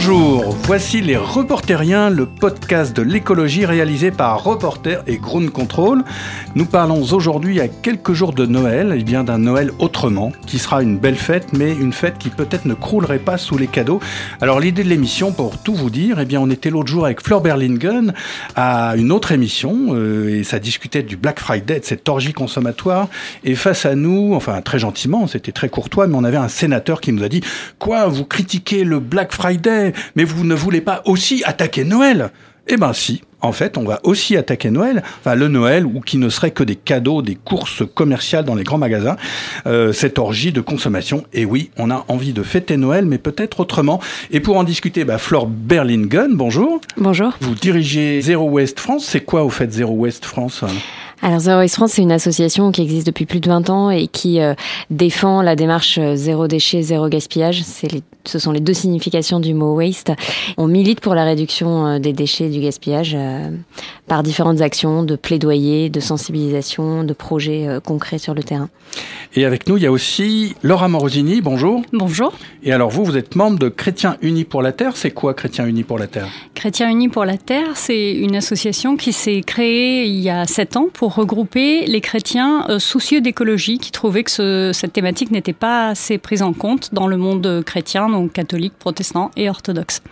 Bonjour, voici les Reporteriens, le podcast de l'écologie réalisé par Reporter et Ground Control. Nous parlons aujourd'hui à quelques jours de Noël, et bien d'un Noël autrement, qui sera une belle fête, mais une fête qui peut-être ne croulerait pas sous les cadeaux. Alors l'idée de l'émission, pour tout vous dire, eh bien on était l'autre jour avec Fleur Berlingen à une autre émission, euh, et ça discutait du Black Friday, de cette orgie consommatoire, et face à nous, enfin très gentiment, c'était très courtois, mais on avait un sénateur qui nous a dit, quoi, vous critiquez le Black Friday? Mais vous ne voulez pas aussi attaquer Noël. Eh ben si, en fait, on va aussi attaquer Noël, enfin le Noël, ou qui ne serait que des cadeaux, des courses commerciales dans les grands magasins, euh, cette orgie de consommation. Et oui, on a envie de fêter Noël, mais peut-être autrement. Et pour en discuter, bah, Flore Berlingen, bonjour. Bonjour. Vous dirigez Zero Waste France. C'est quoi au fait Zero Waste France alors Zero Waste France, c'est une association qui existe depuis plus de 20 ans et qui euh, défend la démarche euh, zéro déchet, zéro gaspillage. C'est les, ce sont les deux significations du mot waste. On milite pour la réduction euh, des déchets et du gaspillage par différentes actions de plaidoyer, de sensibilisation, de projets concrets sur le terrain. Et avec nous, il y a aussi Laura Morosini, bonjour. Bonjour. Et alors vous, vous êtes membre de Chrétiens Unis pour la Terre. C'est quoi Chrétiens Unis pour la Terre? Chrétiens Unis pour la Terre, c'est une association qui s'est créée il y a sept ans pour regrouper les chrétiens euh, soucieux d'écologie qui trouvaient que cette thématique n'était pas assez prise en compte dans le monde chrétien, donc catholique, protestant et orthodoxe.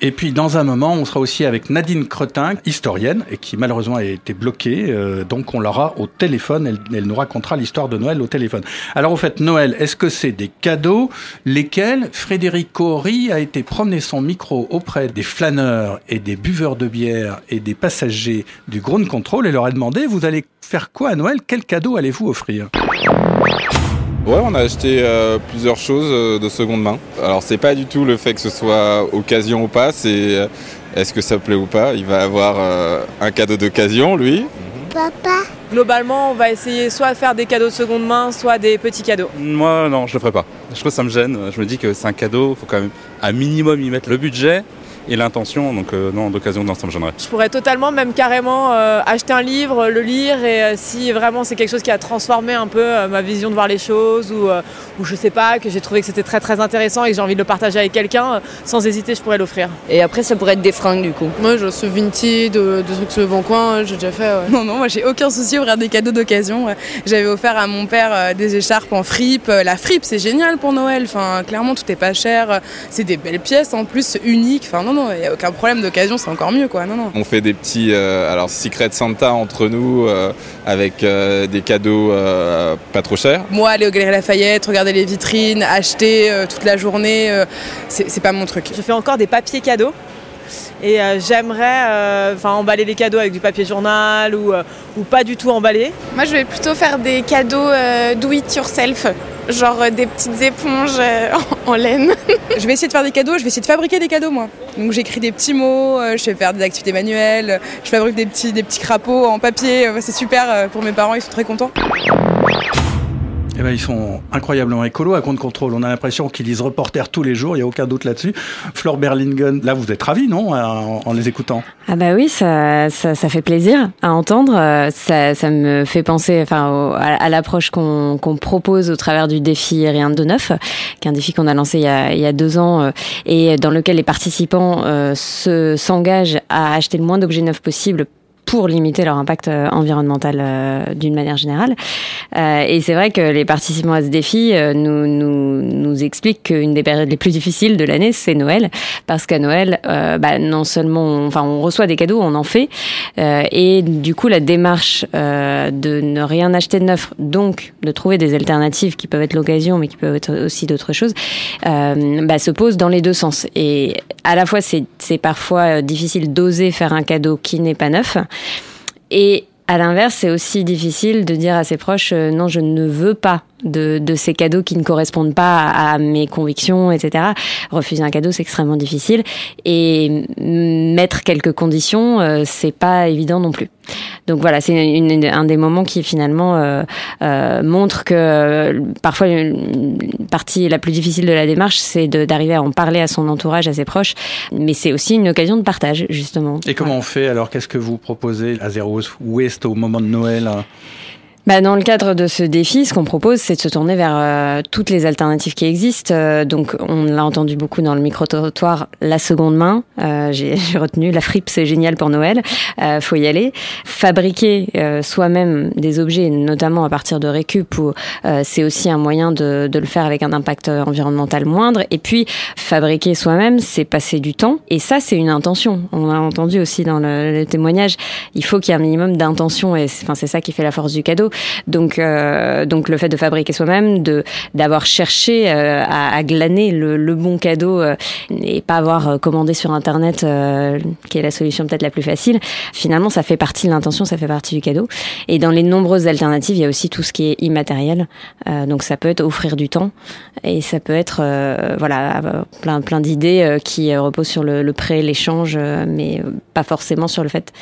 Et puis dans un moment, on sera aussi avec Nadine Cretin, historienne, et qui malheureusement a été bloquée. Euh, donc on l'aura au téléphone, elle, nous racontera l'histoire de Noël au téléphone. Alors au fait, Noël, est-ce que c'est des cadeaux? Lesquels? Frédéric Cory a été promener son micro auprès des flâneurs et des buveurs de bière et des passagers du Ground Control et leur a demandé, vous allez faire quoi à Noël? Quel cadeau allez-vous offrir Ouais, on a acheté euh, plusieurs choses euh, de seconde main. Alors c'est pas du tout le fait que ce soit occasion ou pas, c'est est-ce que ça plaît ou pas. Il va avoir un cadeau d'occasion, lui? Papa. Globalement, on va essayer soit de faire des cadeaux de seconde main, soit des petits cadeaux. Moi, non, je le ferai pas. Je trouve que ça me gêne. Je me dis que c'est un cadeau, il faut quand même à minimum y mettre le budget et l'intention. Donc euh, non, d'occasion, me gênerait. Je pourrais totalement, même carrément, euh, acheter un livre, le lire, et euh, si vraiment c'est quelque chose qui a transformé un peu ma vision de voir les choses, ou, ou je sais pas, que j'ai trouvé que c'était très très intéressant et que j'ai envie de le partager avec quelqu'un, sans hésiter, je pourrais l'offrir. Et après, ça pourrait être des fringues du coup. Moi, je suis Vinted, de, trucs sur le bon coin, j'ai déjà fait. Non, non, moi j'ai aucun souci à ouvrir des cadeaux d'occasion. J'avais offert à mon père des écharpes en fripe. La fripe, c'est génial pour Noël. Enfin, clairement, tout est pas cher. C'est des belles pièces en plus, uniques. Enfin, non, non, il n'y a aucun problème d'occasion, c'est encore mieux, quoi. Non, non. On fait des petits, euh, alors Secret Santa entre nous, euh, avec euh, des cadeaux pas trop chers. Moi, aller au Galeries Lafayette, regarder les vitrines, acheter toute la journée, c'est pas mon truc. Je fais encore des papiers cadeaux. Et j'aimerais enfin emballer les cadeaux avec du papier journal ou, ou pas du tout emballer. Moi je vais plutôt faire des cadeaux do it yourself genre euh, des petites éponges euh, en laine. je vais essayer de faire des cadeaux, je vais essayer de fabriquer des cadeaux moi. Donc j'écris des petits mots, euh, je vais faire des activités manuelles, je fabrique des petits, des petits crapauds en papier, c'est super pour mes parents, ils sont très contents. Eh ben, ils sont incroyablement écolos à compte contrôle. On a l'impression qu'ils lisent reporter tous les jours, il n'y a aucun doute là-dessus. Flore Berlingen, là vous êtes ravis, non, en, les écoutant? Ah bah oui, ça, ça, ça, fait plaisir à entendre. Ça, ça me fait penser enfin, à, l'approche qu'on propose au travers du défi Rien de neuf, qui est un défi qu'on a lancé il y a, il y a, deux ans euh, et dans lequel les participants euh, s'engagent à acheter le moins d'objets neufs possible pour limiter leur impact euh, environnemental euh, d'une manière générale. Euh, et c'est vrai que les participants à ce défi nous, nous, nous expliquent qu'une des périodes les plus difficiles de l'année, c'est Noël, parce qu'à Noël, bah, non seulement, on, enfin, on reçoit des cadeaux, on en fait, et du coup, la démarche de ne rien acheter de neuf, donc de trouver des alternatives qui peuvent être l'occasion, mais qui peuvent être aussi d'autres choses, bah, se pose dans les deux sens. Et à la fois, c'est parfois difficile d'oser faire un cadeau qui n'est pas neuf, et à l'inverse, c'est aussi difficile de dire à ses proches euh, non, je ne veux pas de, de, ces cadeaux qui ne correspondent pas à, mes convictions, etc. Refuser un cadeau, c'est extrêmement difficile. Et mettre quelques conditions, euh, c'est pas évident non plus. Donc voilà, c'est un des moments qui finalement euh, euh, montre que euh, parfois une partie la plus difficile de la démarche, c'est d'arriver à en parler à son entourage, à ses proches, mais c'est aussi une occasion de partage justement. Et comment on fait alors? Qu'est-ce que vous proposez à Zero Waste au moment de Noël bah, Dans le cadre de ce défi, ce qu'on propose, c'est de se tourner vers euh, toutes les alternatives qui existent. Euh, donc, on l'a entendu beaucoup dans le micro-trottoir, la seconde main. Euh, J'ai retenu la fripe, c'est génial pour Noël. Euh, faut y aller. Fabriquer euh, soi-même des objets, notamment à partir de récup, c'est aussi un moyen de, de, le faire avec un impact environnemental moindre. Et puis, fabriquer soi-même, c'est passer du temps. Et ça, c'est une intention. On a entendu aussi dans le, le témoignage, il faut qu'il y ait un minimum d'intention. Et enfin, c'est ça qui fait la force du cadeau. Donc, euh, donc le fait de fabriquer soi-même, de d'avoir cherché euh, à, à, glaner le, le, bon cadeau euh, et pas avoir commandé sur internet, qui est la solution peut-être la plus facile. Finalement, ça fait partie de l'intention, ça fait partie du cadeau. Et dans les nombreuses alternatives, il y a aussi tout ce qui est immatériel. donc ça peut être offrir du temps et ça peut être voilà plein plein d'idées qui reposent sur le, le prêt, l'échange, mais pas forcément sur le fait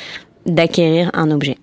d'acquérir un objet.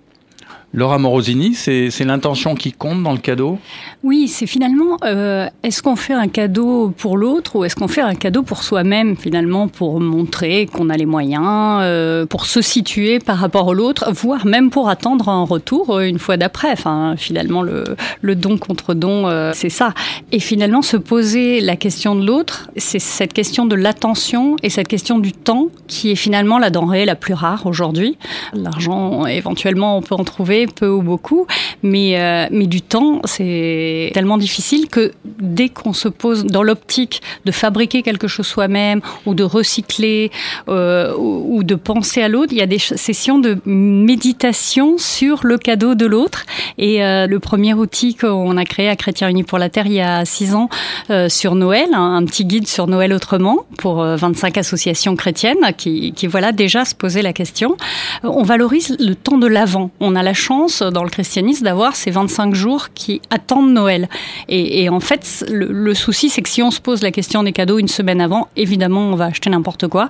Laura Morosini, c'est l'intention qui compte dans le cadeau? Oui, c'est finalement, euh, est-ce qu'on fait un cadeau pour l'autre ou est-ce qu'on fait un cadeau pour soi-même, finalement, pour montrer qu'on a les moyens, euh, pour se situer par rapport à l'autre, voire même pour attendre un retour euh, une fois d'après? Enfin, finalement, le, le don contre don, euh, c'est ça. Et finalement, se poser la question de l'autre, c'est cette question de l'attention et cette question du temps qui est finalement la denrée la plus rare aujourd'hui. L'argent, éventuellement, on peut en trouver peu ou beaucoup, mais, euh, mais du temps, c'est tellement difficile que dès qu'on se pose dans l'optique de fabriquer quelque chose soi-même ou de recycler euh, ou, de penser à l'autre, il y a des sessions de méditation sur le cadeau de l'autre. Et euh, le premier outil qu'on a créé à Chrétien Unis pour la Terre il y a six ans sur Noël, un, petit guide sur Noël autrement pour 25 euh, associations chrétiennes qui, qui voilà déjà se poser la question. On valorise le temps de l'avant. On a la chance dans le christianisme d'avoir ces 25 jours qui attendent Noël. Et, en fait, le, souci, c'est que si on se pose la question des cadeaux une semaine avant, évidemment, on va acheter n'importe quoi.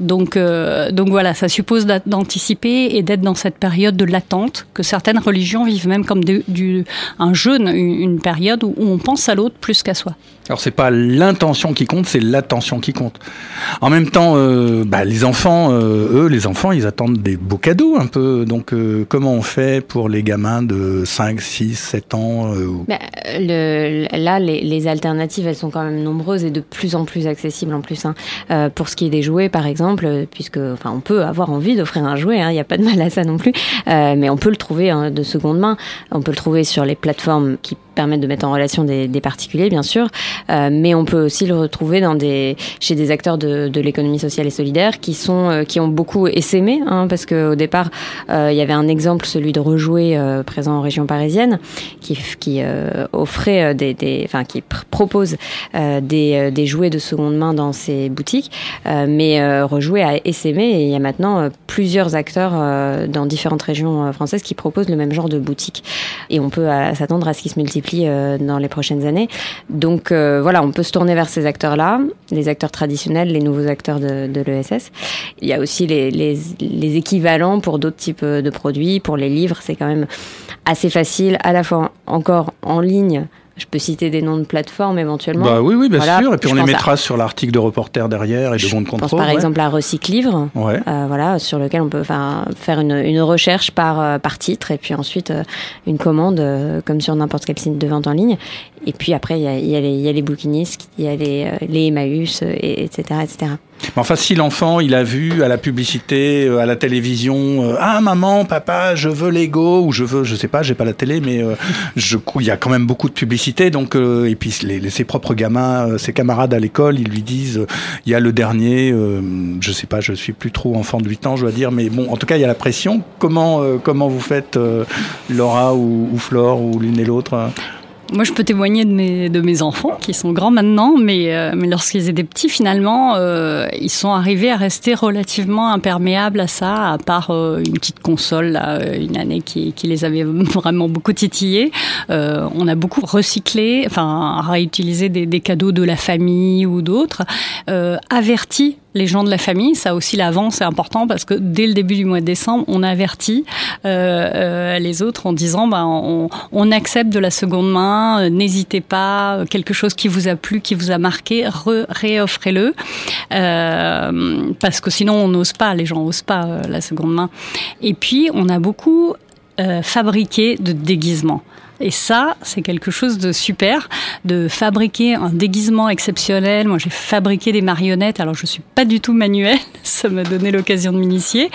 Donc, euh, donc voilà, ça suppose d'anticiper et d'être dans cette période de l'attente que certaines religions vivent même comme du, un jeûne, une période où on pense à l'autre plus qu'à soi. Alors c'est pas l'intention qui compte, c'est l'attention qui compte. En même temps, euh, bah, les enfants, euh, eux, les enfants, ils attendent des beaux cadeaux un peu. Donc euh, comment on fait pour les gamins de 5, 6, 7 ans euh, bah, le, Là, les, les, alternatives, elles sont quand même nombreuses et de plus en plus accessibles en plus. Hein. Euh, pour ce qui est des jouets, par exemple, puisque enfin, on peut avoir envie d'offrir un jouet, il hein, n'y a pas de mal à ça non plus, euh, mais on peut le trouver hein, de seconde main. On peut le trouver sur les plateformes qui permettre de mettre en relation des, des particuliers, bien sûr, euh, mais on peut aussi le retrouver dans des, chez des acteurs de, de l'économie sociale et solidaire qui sont, euh, qui ont beaucoup essaimé, hein, parce qu'au départ, euh, il y avait un exemple, celui de Rejouer, euh, présent en région parisienne, qui, qui euh, offrait des, des, enfin, qui pr propose euh, des, des jouets de seconde main dans ses boutiques, euh, mais euh, Rejouer a essaimé et il y a maintenant euh, plusieurs acteurs euh, dans différentes régions euh, françaises qui proposent le même genre de boutique. Et on peut s'attendre à ce qu'ils se multiplient euh, dans les prochaines années. Donc euh, voilà, on peut se tourner vers ces acteurs-là, les acteurs traditionnels, les nouveaux acteurs de, l'ESS. Il y a aussi les équivalents pour d'autres types de produits. Pour les livres, c'est quand même assez facile, à la fois encore en ligne, je peux citer des noms de plateformes éventuellement. Bah oui, oui, bien voilà. sûr. Et puis on les mettra à... sur l'article de reporter derrière et de bon de contrôle. Je pense par ouais. exemple à Recyclivre, ouais. euh, voilà, sur lequel on peut faire, faire une, une recherche par, euh, par titre et puis ensuite euh, une commande euh, comme sur n'importe quel site de vente en ligne. Et puis après, il y a, y y a les bouquinistes, il y a les, euh, les Emmaüs, et, etc., etc. Enfin, si l'enfant, il a vu à la publicité, euh, à la télévision, euh, ah maman, papa, je veux Lego ou je veux, je sais pas, j'ai pas la télé, mais euh, je, il y a quand même beaucoup de publicité. Donc, euh, et puis les, les, ses propres gamins, euh, ses camarades à l'école, ils lui disent, euh, il y a le dernier, je sais pas, je suis plus trop enfant de 8 ans, je dois dire, mais bon, en tout cas, il y a la pression. Comment, comment vous faites, Laura ou, ou Flore ou l'une et l'autre moi, je peux témoigner de mes, de mes enfants qui sont grands maintenant, mais, euh, mais lorsqu'ils étaient petits, finalement, euh, ils sont arrivés à rester relativement imperméables à ça, à part euh, une petite console, là, une année qui, les avait vraiment beaucoup titillés. On a beaucoup recyclé, enfin, réutilisé des, cadeaux de la famille ou d'autres, euh, averti les gens de la famille. Ça aussi, l'avance est important parce que dès le début du mois de décembre, on avertit euh, euh, les autres en disant bah, on, on accepte de la seconde main, euh, n'hésitez pas, quelque chose qui vous a plu, qui vous a marqué, réoffrez-le. Euh, parce que sinon, on n'ose pas, les gens n'osent pas euh, la seconde main. Et puis, on a beaucoup euh, fabriquer de déguisements. Et ça, c'est quelque chose de super, de fabriquer un déguisement exceptionnel. Moi, j'ai fabriqué des marionnettes. Alors, je suis pas du tout manuelle. Ça m'a donné l'occasion de m'initier.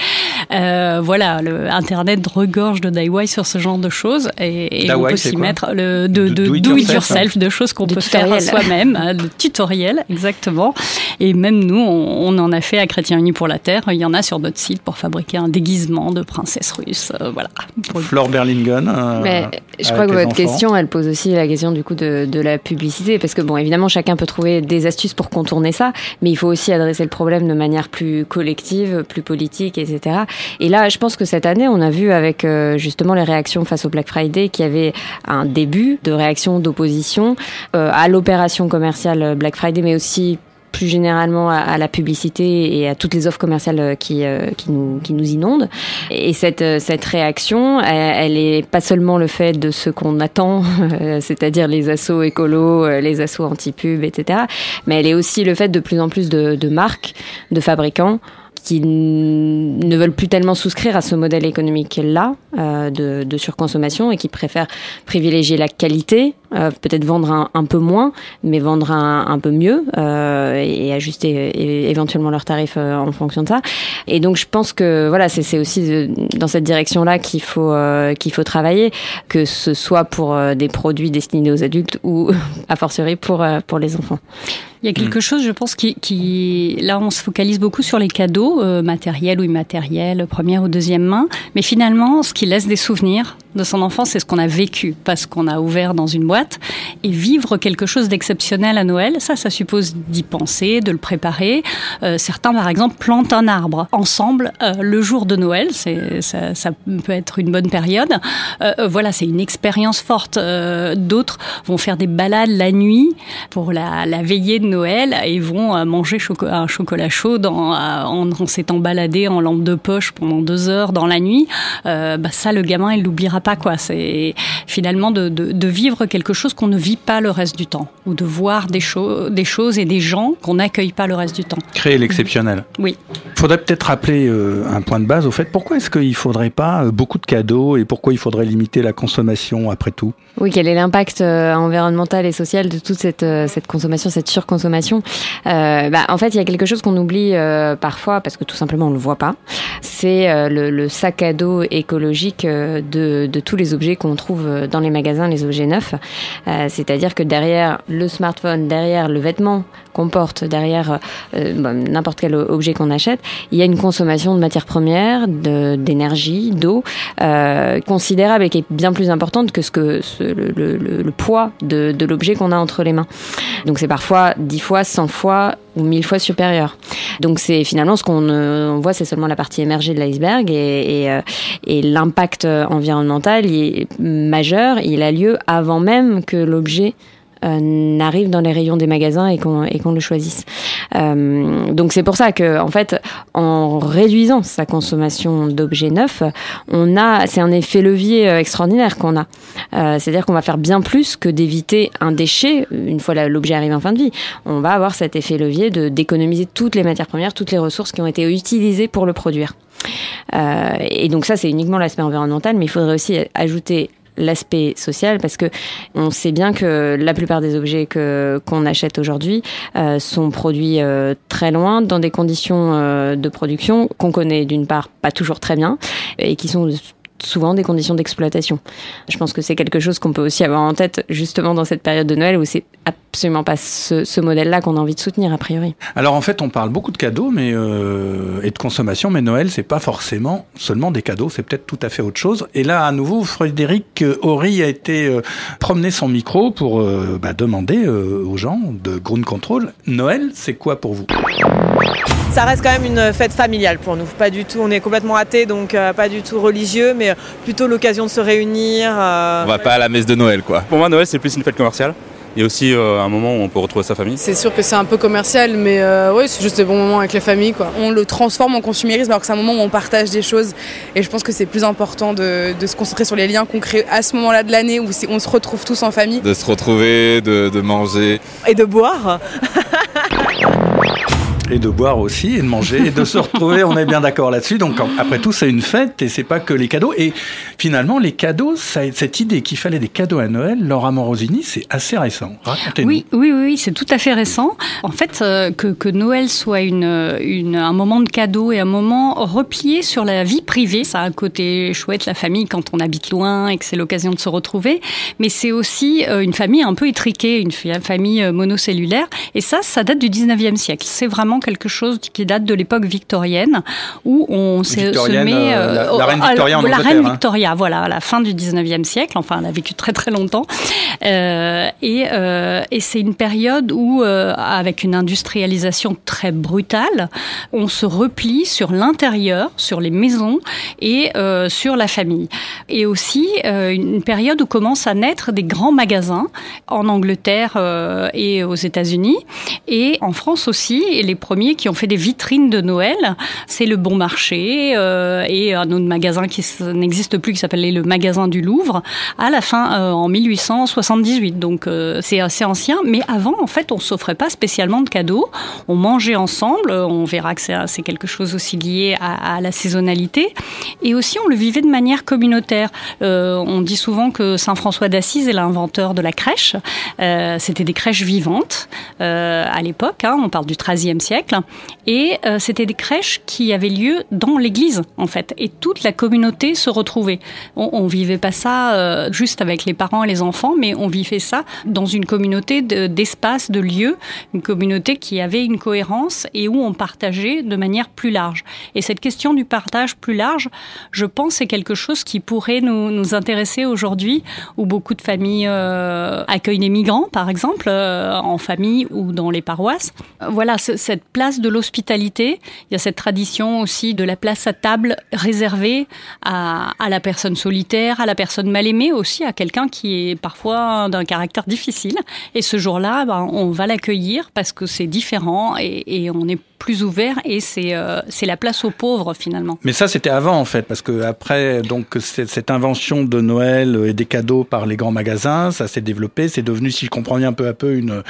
Euh, voilà, le Internet regorge de DIY sur ce genre de choses. Et, et on peut s'y mettre le, de, de, do, it yourself, de choses qu'on peut faire soi-même, hein, de tutoriel, exactement. Et même nous, on, on, en a fait à Chrétien Uni pour la Terre. Il y en a sur notre site pour fabriquer un déguisement de princesse russe. Euh, voilà. Flore Berlingen. Euh, Mais je crois que votre question, elle pose aussi la question du coup de, de, la publicité, parce que bon, évidemment, chacun peut trouver des astuces pour contourner ça, mais il faut aussi adresser le problème de manière plus collective, plus politique, etc. Et là, je pense que cette année, on a vu avec euh, justement les réactions face au Black Friday qu'il y avait un début de réaction d'opposition euh, à l'opération commerciale Black Friday, mais aussi plus généralement à, à, la publicité et à toutes les offres commerciales qui, euh, qui, nous, qui nous inondent. Et cette, cette réaction, elle, elle est pas seulement le fait de ce qu'on attend, c'est-à-dire les assauts écolos, les assauts anti-pub, etc., mais elle est aussi le fait de plus en plus de, de marques, de fabricants qui ne veulent plus tellement souscrire à ce modèle économique-là euh, de, de, surconsommation et qui préfèrent privilégier la qualité, euh, peut-être vendre un, peu moins, mais vendre un, peu mieux euh, et ajuster éventuellement leurs tarifs euh, en fonction de ça. Et donc je pense que voilà, c'est aussi dans cette direction-là qu'il faut euh, qu'il faut travailler, que ce soit pour euh, des produits destinés aux adultes ou a fortiori pour pour les enfants. Il y a quelque chose, je pense, qui, qui, là, on se focalise beaucoup sur les cadeaux, euh, matériels ou immatériels, première ou deuxième main. Mais finalement, ce qui laisse des souvenirs de son enfance, c'est ce qu'on a vécu, parce qu'on a ouvert dans une boîte. Et vivre quelque chose d'exceptionnel à Noël, ça, ça suppose d'y penser, de le préparer. Euh, certains, par exemple, plantent un arbre ensemble euh, le jour de Noël. Ça, ça, peut être une bonne période. Euh, voilà, c'est une expérience forte. D'autres vont faire des balades la nuit pour la, veillée de Noël et vont manger un chocolat chaud en, en s'étant baladé en lampe de poche pendant deux heures dans la nuit. bah ça, le gamin, il l'oubliera pas quoi. C'est finalement de, de, de, vivre quelque chose qu'on ne vit pas le reste du temps, ou de voir des, cho des choses et des gens qu'on n'accueille pas le reste du temps. Créer l'exceptionnel. Oui. Il faudrait peut-être rappeler euh, un point de base au fait. Pourquoi est-ce qu'il faudrait pas euh, beaucoup de cadeaux et pourquoi il faudrait limiter la consommation après tout? Oui, quel est l'impact euh, environnemental et social de toute cette, euh, cette consommation, cette surconsommation? Euh, bah, En fait, il y a quelque chose qu'on oublie euh, parfois parce que tout simplement on le voit pas. C'est le, le, sac à dos écologique de, de tous les objets qu'on trouve dans les magasins, les objets neufs. Euh, C'est-à-dire que derrière le smartphone, derrière le vêtement qu'on porte, derrière euh, bah, n'importe quel objet qu'on achète, il y a une consommation de matières premières, d'énergie, d'eau euh, considérable et qui est bien plus importante que ce que le, poids de, de l'objet qu'on a entre les mains. Donc c'est parfois 10 fois, 100 fois ou mille fois supérieur. Donc c'est finalement ce qu'on euh, voit, c'est seulement la partie émergée de l'iceberg et, euh, l'impact environnemental est majeur. Il a lieu avant même que l'objet n'arrive dans les rayons des magasins et qu'on qu le choisisse. Euh, donc c'est pour ça que en fait, en réduisant sa consommation d'objets neufs, on a c'est un effet levier extraordinaire qu'on a. Euh, C'est-à-dire qu'on va faire bien plus que d'éviter un déchet une fois l'objet arrive en fin de vie. On va avoir cet effet levier de d'économiser toutes les matières premières, toutes les ressources qui ont été utilisées pour le produire. Euh, et donc ça, c'est uniquement l'aspect environnemental, mais il faudrait aussi ajouter l'aspect social parce que on sait bien que la plupart des objets que qu'on achète aujourd'hui euh, sont produits euh, très loin dans des conditions euh, de production qu'on connaît d'une part pas toujours très bien et qui sont souvent des conditions d'exploitation. Je pense que c'est quelque chose qu'on peut aussi avoir en tête justement dans cette période de Noël où c'est absolument pas ce, modèle-là qu'on a envie de soutenir a priori. Alors en fait, on parle beaucoup de cadeaux mais euh, et de consommation, mais Noël c'est pas forcément seulement des cadeaux, c'est peut-être tout à fait autre chose. Et là, à nouveau, Frédéric Horry a été euh, promener son micro pour euh, bah, demander euh, aux gens de Ground Control, Noël, c'est quoi pour vous? Ça reste quand même une fête familiale pour nous. Pas du tout, on est complètement athée, donc euh, pas du tout religieux, mais plutôt l'occasion de se réunir. Euh... On va pas à la messe de Noël, quoi. Pour moi, Noël, c'est plus une fête commerciale. Et aussi euh, un moment où on peut retrouver sa famille. C'est sûr que c'est un peu commercial, mais euh, oui, c'est juste des bons moments avec la famille. Quoi. On le transforme en consumérisme alors que c'est un moment où on partage des choses. Et je pense que c'est plus important de, de, se concentrer sur les liens qu'on crée à ce moment-là de l'année où on se retrouve tous en famille. De se retrouver, de, de manger. Et de boire. Et de boire aussi, et de manger, et de se retrouver, on est bien d'accord là-dessus. Donc après tout, c'est une fête, et c'est pas que les cadeaux. Et finalement, les cadeaux, ça, cette idée qu'il fallait des cadeaux à Noël, Laura Morosini, c'est assez récent. Racontez-nous. Oui, oui, oui, c'est tout à fait récent. En fait, euh, que, que, Noël soit une, un moment de cadeaux et un moment replié sur la vie privée, ça a un côté chouette, la famille, quand on habite loin et que c'est l'occasion de se retrouver. Mais c'est aussi euh, une famille un peu étriquée, une famille euh, monocellulaire. Et ça, ça date du 19e siècle. C'est vraiment quelque chose qui date de l'époque victorienne, où on se, met... la, la, reine Victoria en La reine hein. Victoria, voilà, à la fin du 19e siècle. Enfin, elle a vécu très très longtemps. Euh, et, euh, et c'est une période où, euh, avec une industrialisation très brutale, on se replie sur l'intérieur, sur les maisons et euh, sur la famille. Et aussi euh, une période où commencent à naître des grands magasins en Angleterre euh, et aux États-Unis et en France aussi. Et les premiers qui ont fait des vitrines de Noël, c'est le Bon Marché et un autre magasin qui n'existe plus qui s'appelait le Magasin du Louvre à la fin en 1878. Donc c'est assez ancien, mais avant en fait on s'offrait pas spécialement de cadeaux. On mangeait ensemble. On verra que c'est quelque chose aussi lié à, la saisonnalité et aussi on le vivait de manière communautaire. Euh, on dit souvent que Saint François d'Assise est l'inventeur de la crèche. Euh, c'était des crèches vivantes euh, à l'époque, hein, on parle du XIIIe siècle, et euh, c'était des crèches qui avaient lieu dans l'église en fait, et toute la communauté se retrouvait. On, on vivait pas ça euh, juste avec les parents et les enfants, mais on vivait ça dans une communauté d'espace, de, de lieux, une communauté qui avait une cohérence et où on partageait de manière plus large. Et cette question du partage plus large, je pense, c'est quelque chose qui pourrait nous, intéresser aujourd'hui, où beaucoup de familles euh, accueillent des migrants, par exemple, en famille ou dans les paroisses. Voilà, cette place de l'hospitalité, il y a cette tradition aussi de la place à table réservée à, la personne solitaire, à la personne mal aimée aussi, à quelqu'un qui est parfois d'un caractère difficile. Et ce jour-là, ben, on va l'accueillir parce que c'est différent et, et on est plus ouvert et c'est euh, c'est la place aux pauvres finalement. Mais ça c'était avant en fait parce que après donc cette invention de Noël et des cadeaux par les grands magasins, ça s'est développé, c'est devenu si je comprends bien peu à peu une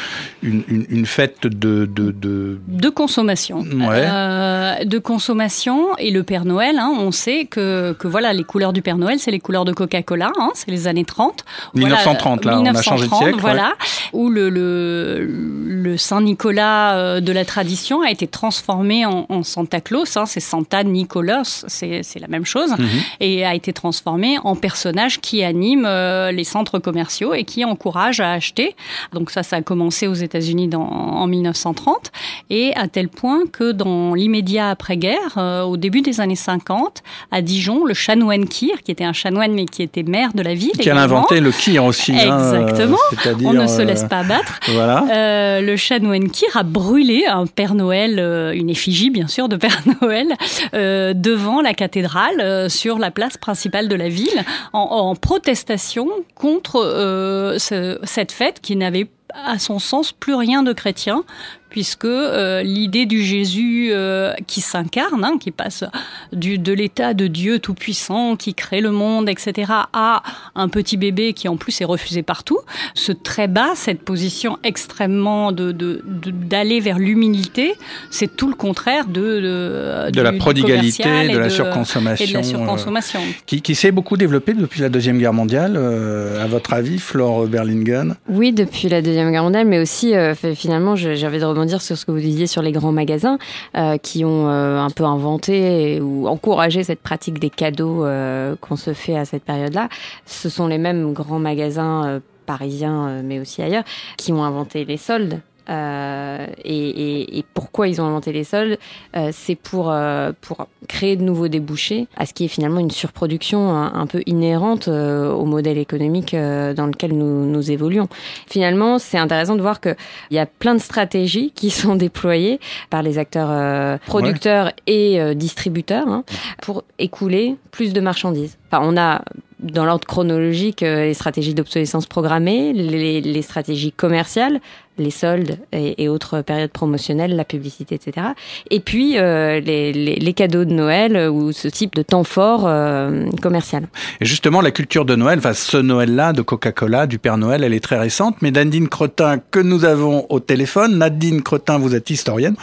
une, une, une fête de de, de de consommation. Ouais. Euh, de consommation et le Père Noël, hein, on sait que que voilà les couleurs du Père Noël, c'est les couleurs de Coca-Cola, hein, c'est les années 30. 1930 voilà, là, 1930, on a changé de siècle. Voilà, ouais. où le le, le Saint Nicolas euh, de la tradition a été transformé en, en Santa Claus, hein, c'est Santa Nicolas, c'est la même chose, Mhm. et a été transformé en personnage qui anime euh, les centres commerciaux et qui encourage à acheter. Donc ça, ça a commencé aux États-Unis en 1930, et à tel point que dans l'immédiat après-guerre, euh, au début des années 50, à Dijon, le chanoine Kir, qui était un chanoine mais qui était maire de la ville, Qui a inventé le kir aussi. Exactement. Hein, on ne se euh, laisse pas abattre. Voilà. Euh, le chanoine Kir a brûlé un Père Noël, euh, une effigie bien sûr de Père Noël, euh, devant la cathédrale, euh, sur la place principale de la ville, en, protestation contre euh, ce- cette fête qui n'avait à son sens plus rien de chrétien puisque euh, l'idée du Jésus euh, qui s'incarne, hein, qui passe du, de l'état de Dieu tout-puissant, qui crée le monde, etc., à un petit bébé qui en plus est refusé partout, ce très bas, cette position extrêmement de de- de- d'aller vers l'humilité, c'est tout le contraire de de, De la prodigalité, et de la Et de surconsommation. la euh, surconsommation. qui, qui s'est beaucoup développé depuis la Deuxième Guerre mondiale, euh, à votre avis, Flore Berlingen? Oui, depuis la Deuxième Guerre mondiale, mais aussi, euh, finalement, envie de rebondir sur ce que vous disiez sur les grands magasins euh, qui ont euh, un peu inventé ou encouragé cette pratique des cadeaux euh, qu'on se fait à cette période-là. Ce sont les mêmes grands magasins euh, parisiens, euh, mais aussi ailleurs, qui ont inventé les soldes. Euh, et, et, et pourquoi ils ont inventé les soldes Euh, C'est pour, euh, pour créer de nouveaux débouchés à ce qui est finalement une surproduction un, un peu inhérente au modèle économique dans lequel nous, nous évoluons. Finalement, c'est intéressant de voir qu'il y a plein de stratégies qui sont déployées par les acteurs producteurs et distributeurs hein, pour écouler plus de marchandises. Enfin, on a dans l'ordre chronologique euh, les stratégies d'obsolescence programmée, les, les stratégies commerciales, les soldes et, autres périodes promotionnelles, la publicité, etc. Et puis les, les, cadeaux de Noël ou ce type de temps fort commercial. Et justement, la culture de Noël, enfin ce Noël-là de Coca-Cola, du Père Noël, elle est très récente. Mais Nadine Cretin, que nous avons au téléphone, Nadine Cretin, vous êtes historienne.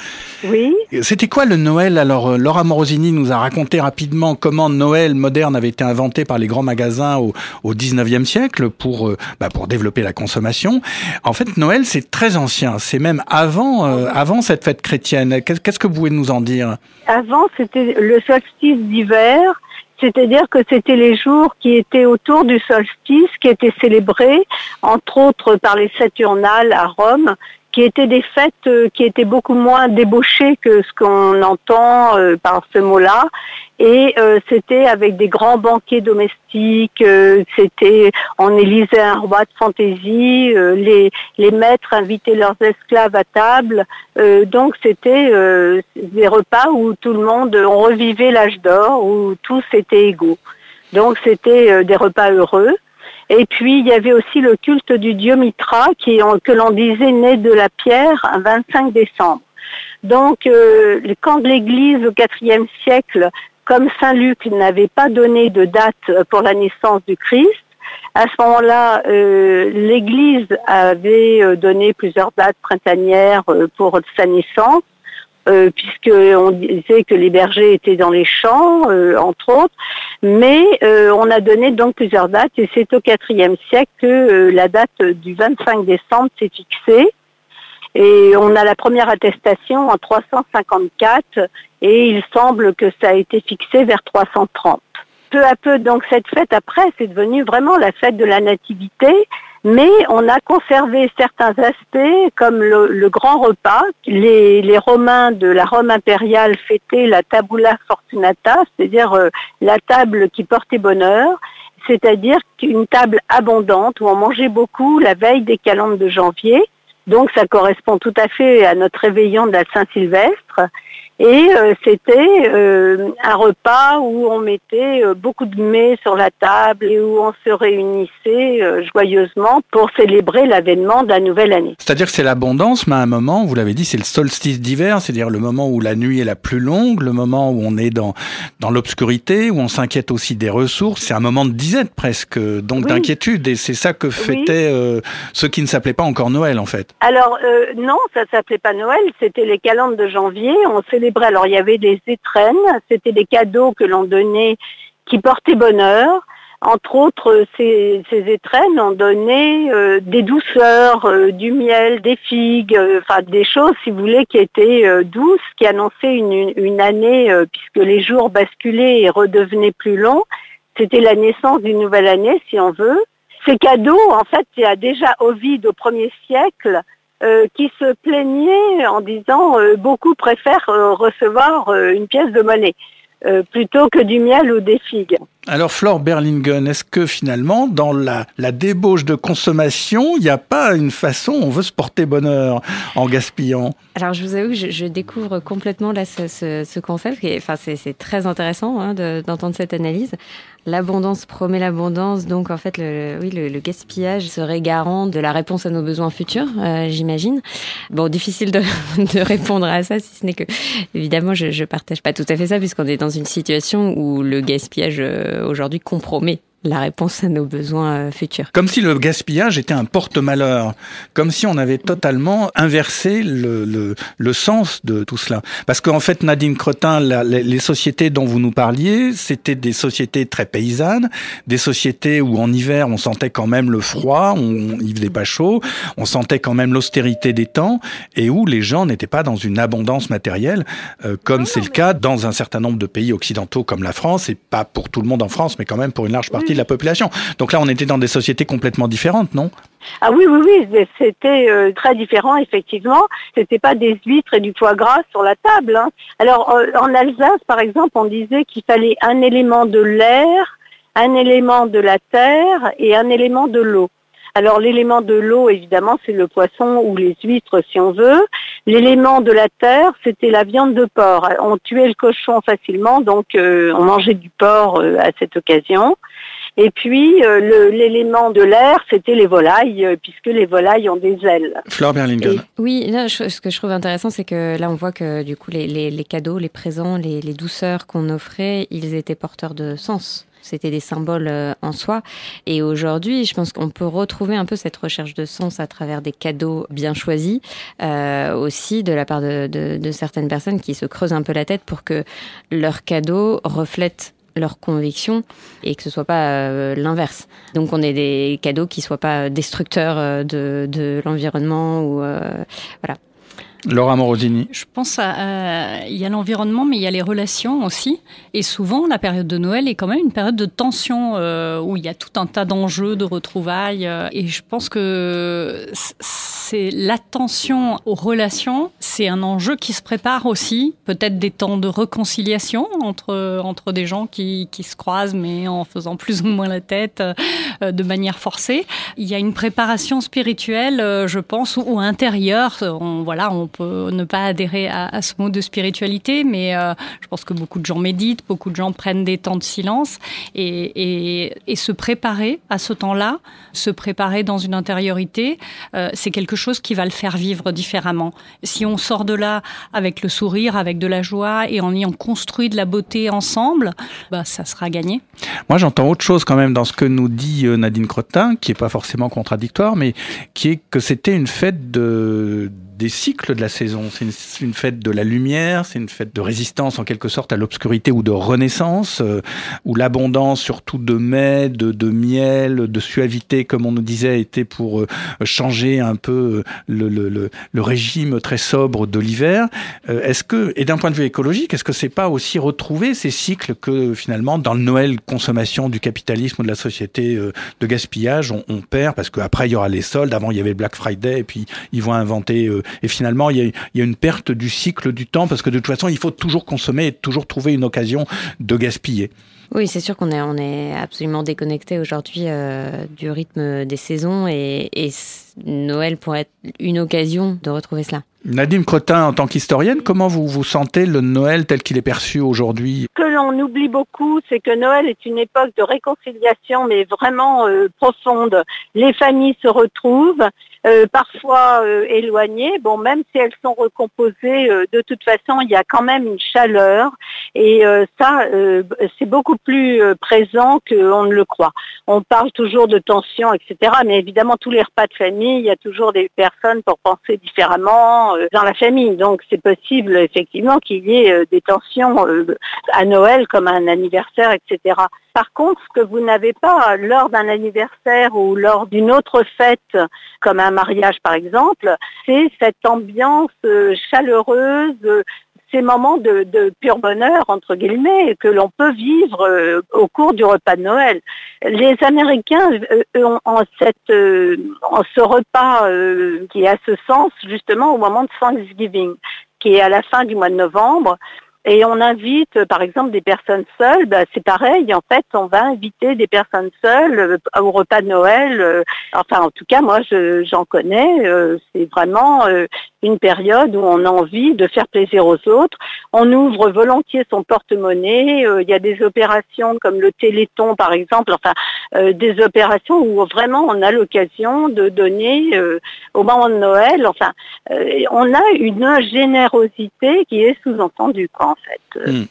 Oui. C'était quoi le Noël? Alors, Laura Morosini nous a raconté rapidement comment Noël moderne avait été inventé par les grands magasins au, au 19e siècle pour, euh, bah, pour développer la consommation. En fait, Noël, c'est très ancien. C'est même avant, euh, avant cette fête chrétienne. Qu'est-ce que vous pouvez nous en dire? Avant, c'était le solstice d'hiver c'est-à-dire que c'était les jours qui étaient autour du solstice, qui étaient célébrés, entre autres par les Saturnales à Rome, qui étaient des fêtes euh, qui étaient beaucoup moins débauchées que ce qu'on entend euh, par ce mot-là. Et euh, c'était avec des grands banquets domestiques, c'était on élisait un roi de fantaisie, les, les maîtres invitaient leurs esclaves à table. donc c'était des repas où tout le monde, on revivait l'âge d'or, où tous étaient égaux. Donc c'était des repas heureux. Et puis il y avait aussi le culte du dieu Mitra que l'on disait né de la pierre un 25 décembre. Donc euh, quand l'Église au IVe siècle, comme Saint Luc n'avait pas donné de date pour la naissance du Christ, à ce moment-là, euh, l'Église avait euh, donné plusieurs dates printanières pour sa naissance. Euh, puisqu'on disait que les bergers étaient dans les champs, euh, entre autres. Mais euh, on a donné donc plusieurs dates et c'est au IVe siècle que la date du 25 décembre s'est fixée. Et on a la première attestation en 354 et il semble que ça a été fixé vers 330. Peu à peu, donc cette fête après, c'est devenu vraiment la fête de la nativité mais on a conservé certains aspects comme le, grand repas. Les, Romains de la Rome impériale fêtaient la tabula fortunata, c'est-à-dire euh, la table qui portait bonheur, c'est-à-dire une table abondante où on mangeait beaucoup la veille des calendes de janvier. Donc ça correspond tout à fait à notre réveillon de la Saint-Sylvestre. Et euh, c'était euh, un repas où on mettait euh, beaucoup de mets sur la table et où on se réunissait joyeusement pour célébrer l'avènement de la nouvelle année. C'est-à-dire que c'est l'abondance, mais à un moment, vous l'avez dit, c'est le solstice d'hiver, c'est-à-dire le moment où la nuit est la plus longue, le moment où on est dans, dans l'obscurité, où on s'inquiète aussi des ressources. C'est un moment de disette presque, donc d'inquiétude. Et c'est ça que fêtaient ceux qui ne s'appelaient pas encore Noël, en fait. Alors, non, ça s'appelait pas Noël, c'était les calendes de janvier. On alors il y avait des étrennes, c'était des cadeaux que l'on donnait qui portaient bonheur. Entre autres, ces, étrennes ont donné euh, des douceurs, euh, du miel, des figues, euh, enfin des choses, si vous voulez, qui étaient douces, qui annonçaient une, année, puisque les jours basculaient et redevenaient plus longs. C'était la naissance d'une nouvelle année, si on veut. Ces cadeaux, en fait, il y a déjà Ovide au premier siècle, euh, qui se plaignait en disant euh, beaucoup préfèrent euh, recevoir une pièce de monnaie plutôt que du miel ou des figues. Alors Flore Berlingen, est-ce que finalement, dans la, la débauche de consommation, il n'y a pas une façon, on veut se porter bonheur en gaspillant? Alors je vous avoue que je, découvre complètement là ce, ce, concept, et, enfin c'est très intéressant hein, d'entendre cette analyse. L'abondance promet l'abondance, donc en fait, le, oui, le, gaspillage serait garant de la réponse à nos besoins futurs, euh, j'imagine. Bon, difficile de, répondre à ça, si ce n'est que, évidemment, je, je partage pas tout à fait ça, puisqu'on est dans une situation où le gaspillage euh, aujourd'hui compromet la réponse à nos besoins euh, futurs. Comme si le gaspillage était un porte-malheur, comme si on avait totalement inversé le, le, le sens de tout cela. Parce qu'en fait, Nadine Cretin, les, sociétés dont vous nous parliez, c'était des sociétés très paysannes, des sociétés où en hiver on sentait quand même le froid, on, il faisait pas chaud, on sentait quand même l'austérité des temps, et où les gens n'étaient pas dans une abondance matérielle, euh, comme c'est le cas dans un certain nombre de pays occidentaux comme la France, et pas pour tout le monde en France, mais quand même pour une large partie de la population. Donc là, on était dans des sociétés complètement différentes, non? Ah oui, oui, oui, c'était euh, très différent, effectivement. C'était pas des huîtres et du foie gras sur la table. Hein. Alors, euh, en Alsace, par exemple, on disait qu'il fallait un élément de l'air, un élément de la terre et un élément de l'eau. Alors l'élément de l'eau, évidemment, c'est le poisson ou les huîtres, si on veut. L'élément de la terre, c'était la viande de porc. On tuait le cochon facilement, donc euh, on mangeait du porc à cette occasion. Et puis euh, l'élément de l'air, c'était les volailles, euh, puisque les volailles ont des ailes. Fleur Berlingen. Oui, ce que je trouve intéressant, c'est que là, on voit que du coup, les, les, les cadeaux, les présents, les, les douceurs qu'on offrait, ils étaient porteurs de sens c'était des symboles euh, en soi. Et aujourd'hui, je pense qu'on peut retrouver un peu cette recherche de sens à travers des cadeaux bien choisis, euh, aussi de la part de, de, de, certaines personnes qui se creusent un peu la tête pour que leurs cadeaux reflètent leurs convictions et que ce soit pas euh, l'inverse. Donc on ait des cadeaux qui soient pas destructeurs euh, de, de l'environnement ou euh, voilà. Laura Morosini. Je pense à, il y a l'environnement, mais il y a les relations aussi. Et souvent, la période de Noël est quand même une période de tension euh, où il y a tout un tas d'enjeux, de retrouvailles. Euh, et je pense que c'est l'attention aux relations, c'est un enjeu qui se prépare aussi. Peut-être des temps de réconciliation entre entre des gens qui, qui se croisent, mais en faisant plus ou moins la tête, euh, de manière forcée. Il y a une préparation spirituelle, je pense, ou, intérieure. Voilà, on ne pas adhérer à, ce mot de spiritualité, mais euh, je pense que beaucoup de gens méditent, beaucoup de gens prennent des temps de silence et, se préparer à ce temps-là, se préparer dans une intériorité, euh, c'est quelque chose qui va le faire vivre différemment. Si on sort de là avec le sourire, avec de la joie et en ayant construit de la beauté ensemble, bah, ça sera gagné. Moi, j'entends autre chose quand même dans ce que nous dit euh, Nadine Crottin, qui est pas forcément contradictoire, mais qui est que c'était une fête de des cycles de la saison. C'est une, fête de la lumière, c'est une fête de résistance en quelque sorte à l'obscurité ou de renaissance, euh, où l'abondance surtout de mai, de, de, miel, de suavité, comme on nous disait, était pour euh, changer un peu le, le, le, le, régime très sobre de l'hiver. Euh, est-ce que, et d'un point de vue écologique, est-ce que c'est pas aussi retrouver ces cycles que finalement dans le Noël consommation du capitalisme ou de la société euh, de gaspillage, on, on perd parce qu'après il y aura les soldes, avant il y avait Black Friday et puis ils vont inventer euh, et finalement il y, a, il y, a, une perte du cycle du temps parce que de toute façon il faut toujours consommer et toujours trouver une occasion de gaspiller. Oui, c'est sûr qu'on est, on est absolument déconnecté aujourd'hui euh, du rythme des saisons et, et Noël pourrait être une occasion de retrouver cela. Nadine Crotin, en tant qu'historienne, comment vous vous sentez le Noël tel qu'il est perçu aujourd'hui? Ce que l'on oublie beaucoup, c'est que Noël est une époque de réconciliation, mais vraiment euh, profonde. Les familles se retrouvent, euh, parfois euh, éloignées. Bon, même si elles sont recomposées, euh, de toute façon, il y a quand même une chaleur. Et ça, c'est beaucoup plus présent qu'on ne le croit. On parle toujours de tension, etc. Mais évidemment, tous les repas de famille, il y a toujours des personnes pour penser différemment dans la famille. Donc, c'est possible, effectivement, qu'il y ait des tensions à Noël comme à un anniversaire, etc. Par contre, ce que vous n'avez pas lors d'un anniversaire ou lors d'une autre fête, comme un mariage par exemple, c'est cette ambiance chaleureuse, ces moments de, de, pur bonheur, entre guillemets, que l'on peut vivre euh, au cours du repas de Noël. Les Américains euh, ont, ont, cette, euh, ont ce repas qui a ce sens justement au moment de Thanksgiving, qui est à la fin du mois de novembre. Et on invite, par exemple, des personnes seules. Ben, c'est pareil, en fait, on va inviter des personnes seules euh, au repas de Noël. Euh, enfin, en tout cas, moi, j'en connais. Euh, c'est vraiment une période où on a envie de faire plaisir aux autres. On ouvre volontiers son porte-monnaie. Il y a des opérations comme le Téléthon, par exemple. Enfin, des opérations où vraiment on a l'occasion de donner au moment de Noël. Enfin, on a une générosité qui est sous-entendue, en fait. Mmh.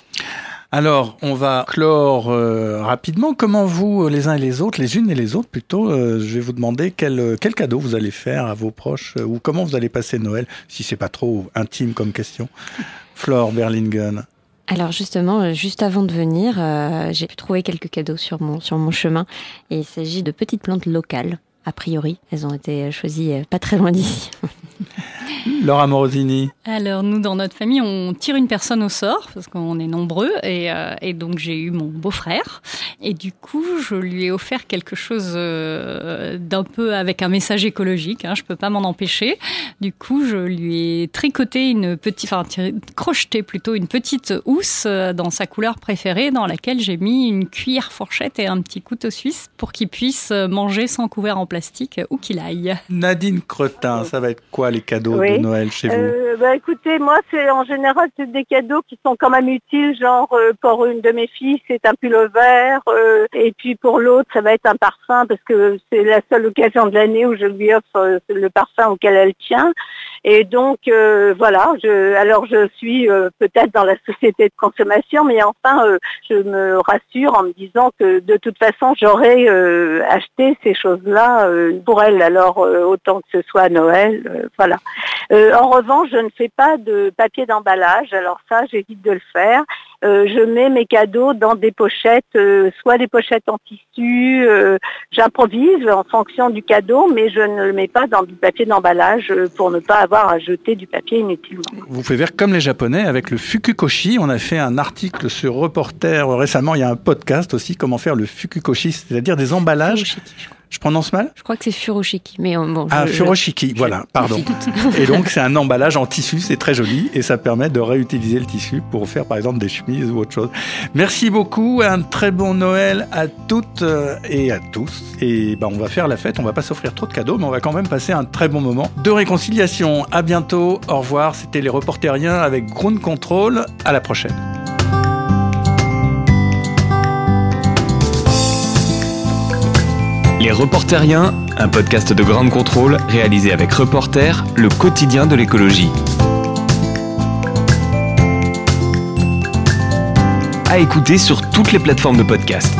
Alors, on va clore euh, rapidement. Comment vous, les uns et les autres, les unes et les autres plutôt, euh, je vais vous demander quel, quel cadeau vous allez faire à vos proches euh, ou comment vous allez passer Noël, si c'est pas trop intime comme question. Flore Berlingen. Alors justement, juste avant de venir, euh, j'ai pu trouver quelques cadeaux sur mon, sur mon chemin. Et il s'agit de petites plantes locales, a priori. Elles ont été choisies pas très loin d'ici. Laura Morosini. Alors nous, dans notre famille, on tire une personne au sort parce qu'on est nombreux et, euh, et donc j'ai eu mon beau-frère et du coup je lui ai offert quelque chose euh, d'un peu avec un message écologique. Hein, je peux pas m'en empêcher. Du coup, je lui ai tricoté une petite, enfin crocheté plutôt une petite housse euh, dans sa couleur préférée, dans laquelle j'ai mis une cuillère fourchette et un petit couteau suisse pour qu'il puisse manger sans couvert en plastique où qu'il aille. Nadine Cretin, ça va être quoi les cadeaux cadeaux de Noël chez vous euh, bah, Écoutez, moi, c'est en général, c'est des cadeaux qui sont quand même utiles. Genre, euh, pour une de mes filles, c'est un pull vert. Euh, et puis pour l'autre, ça va être un parfum parce que c'est la seule occasion de l'année où je lui offre le parfum auquel elle tient. Et donc, voilà, je, alors je suis peut-être dans la société de consommation, mais enfin, je me rassure en me disant que de toute façon, j'aurais acheté ces choses-là pour elle. Alors, autant que ce soit à Noël, voilà. en revanche, je ne fais pas de papier d'emballage. Alors ça, j'évite de le faire. Euh, je mets mes cadeaux dans des pochettes, euh, soit des pochettes en tissu. Euh, j'improvise en fonction du cadeau, mais je ne le mets pas dans du papier d'emballage pour ne pas avoir à jeter du papier inutilement. Vous pouvez faire comme les Japonais avec le fukukoshi. On a fait un article sur Reporter récemment. Il y a un podcast aussi, comment faire le fukukoshi, c'est-à-dire des emballages. Je prononce mal? Je crois que c'est furoshiki. Mais euh, bon, ah, furoshiki, voilà, pardon. et donc, c'est un emballage en tissu, c'est très joli et ça permet de réutiliser le tissu pour faire par exemple des chemises ou autre chose. Merci beaucoup, un très bon Noël à toutes euh, et à tous. Et ben, on va faire la fête, on va pas s'offrir trop de cadeaux, mais on va quand même passer un très bon moment de réconciliation. À bientôt, au revoir. C'était les reporteriens avec Ground Control. À la prochaine. Les Reporteriens, un podcast de grande contrôle réalisé avec Reporter, le quotidien de l'écologie. À écouter sur toutes les plateformes de podcast.